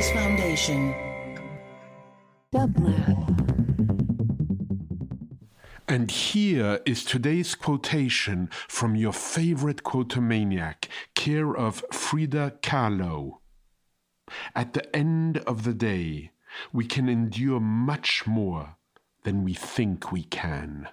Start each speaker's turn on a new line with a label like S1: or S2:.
S1: Genesis Foundation.
S2: And here is today's quotation from your favorite quotomaniac, care of Frida Kahlo. At the end of the day, we can endure much more than we think we can.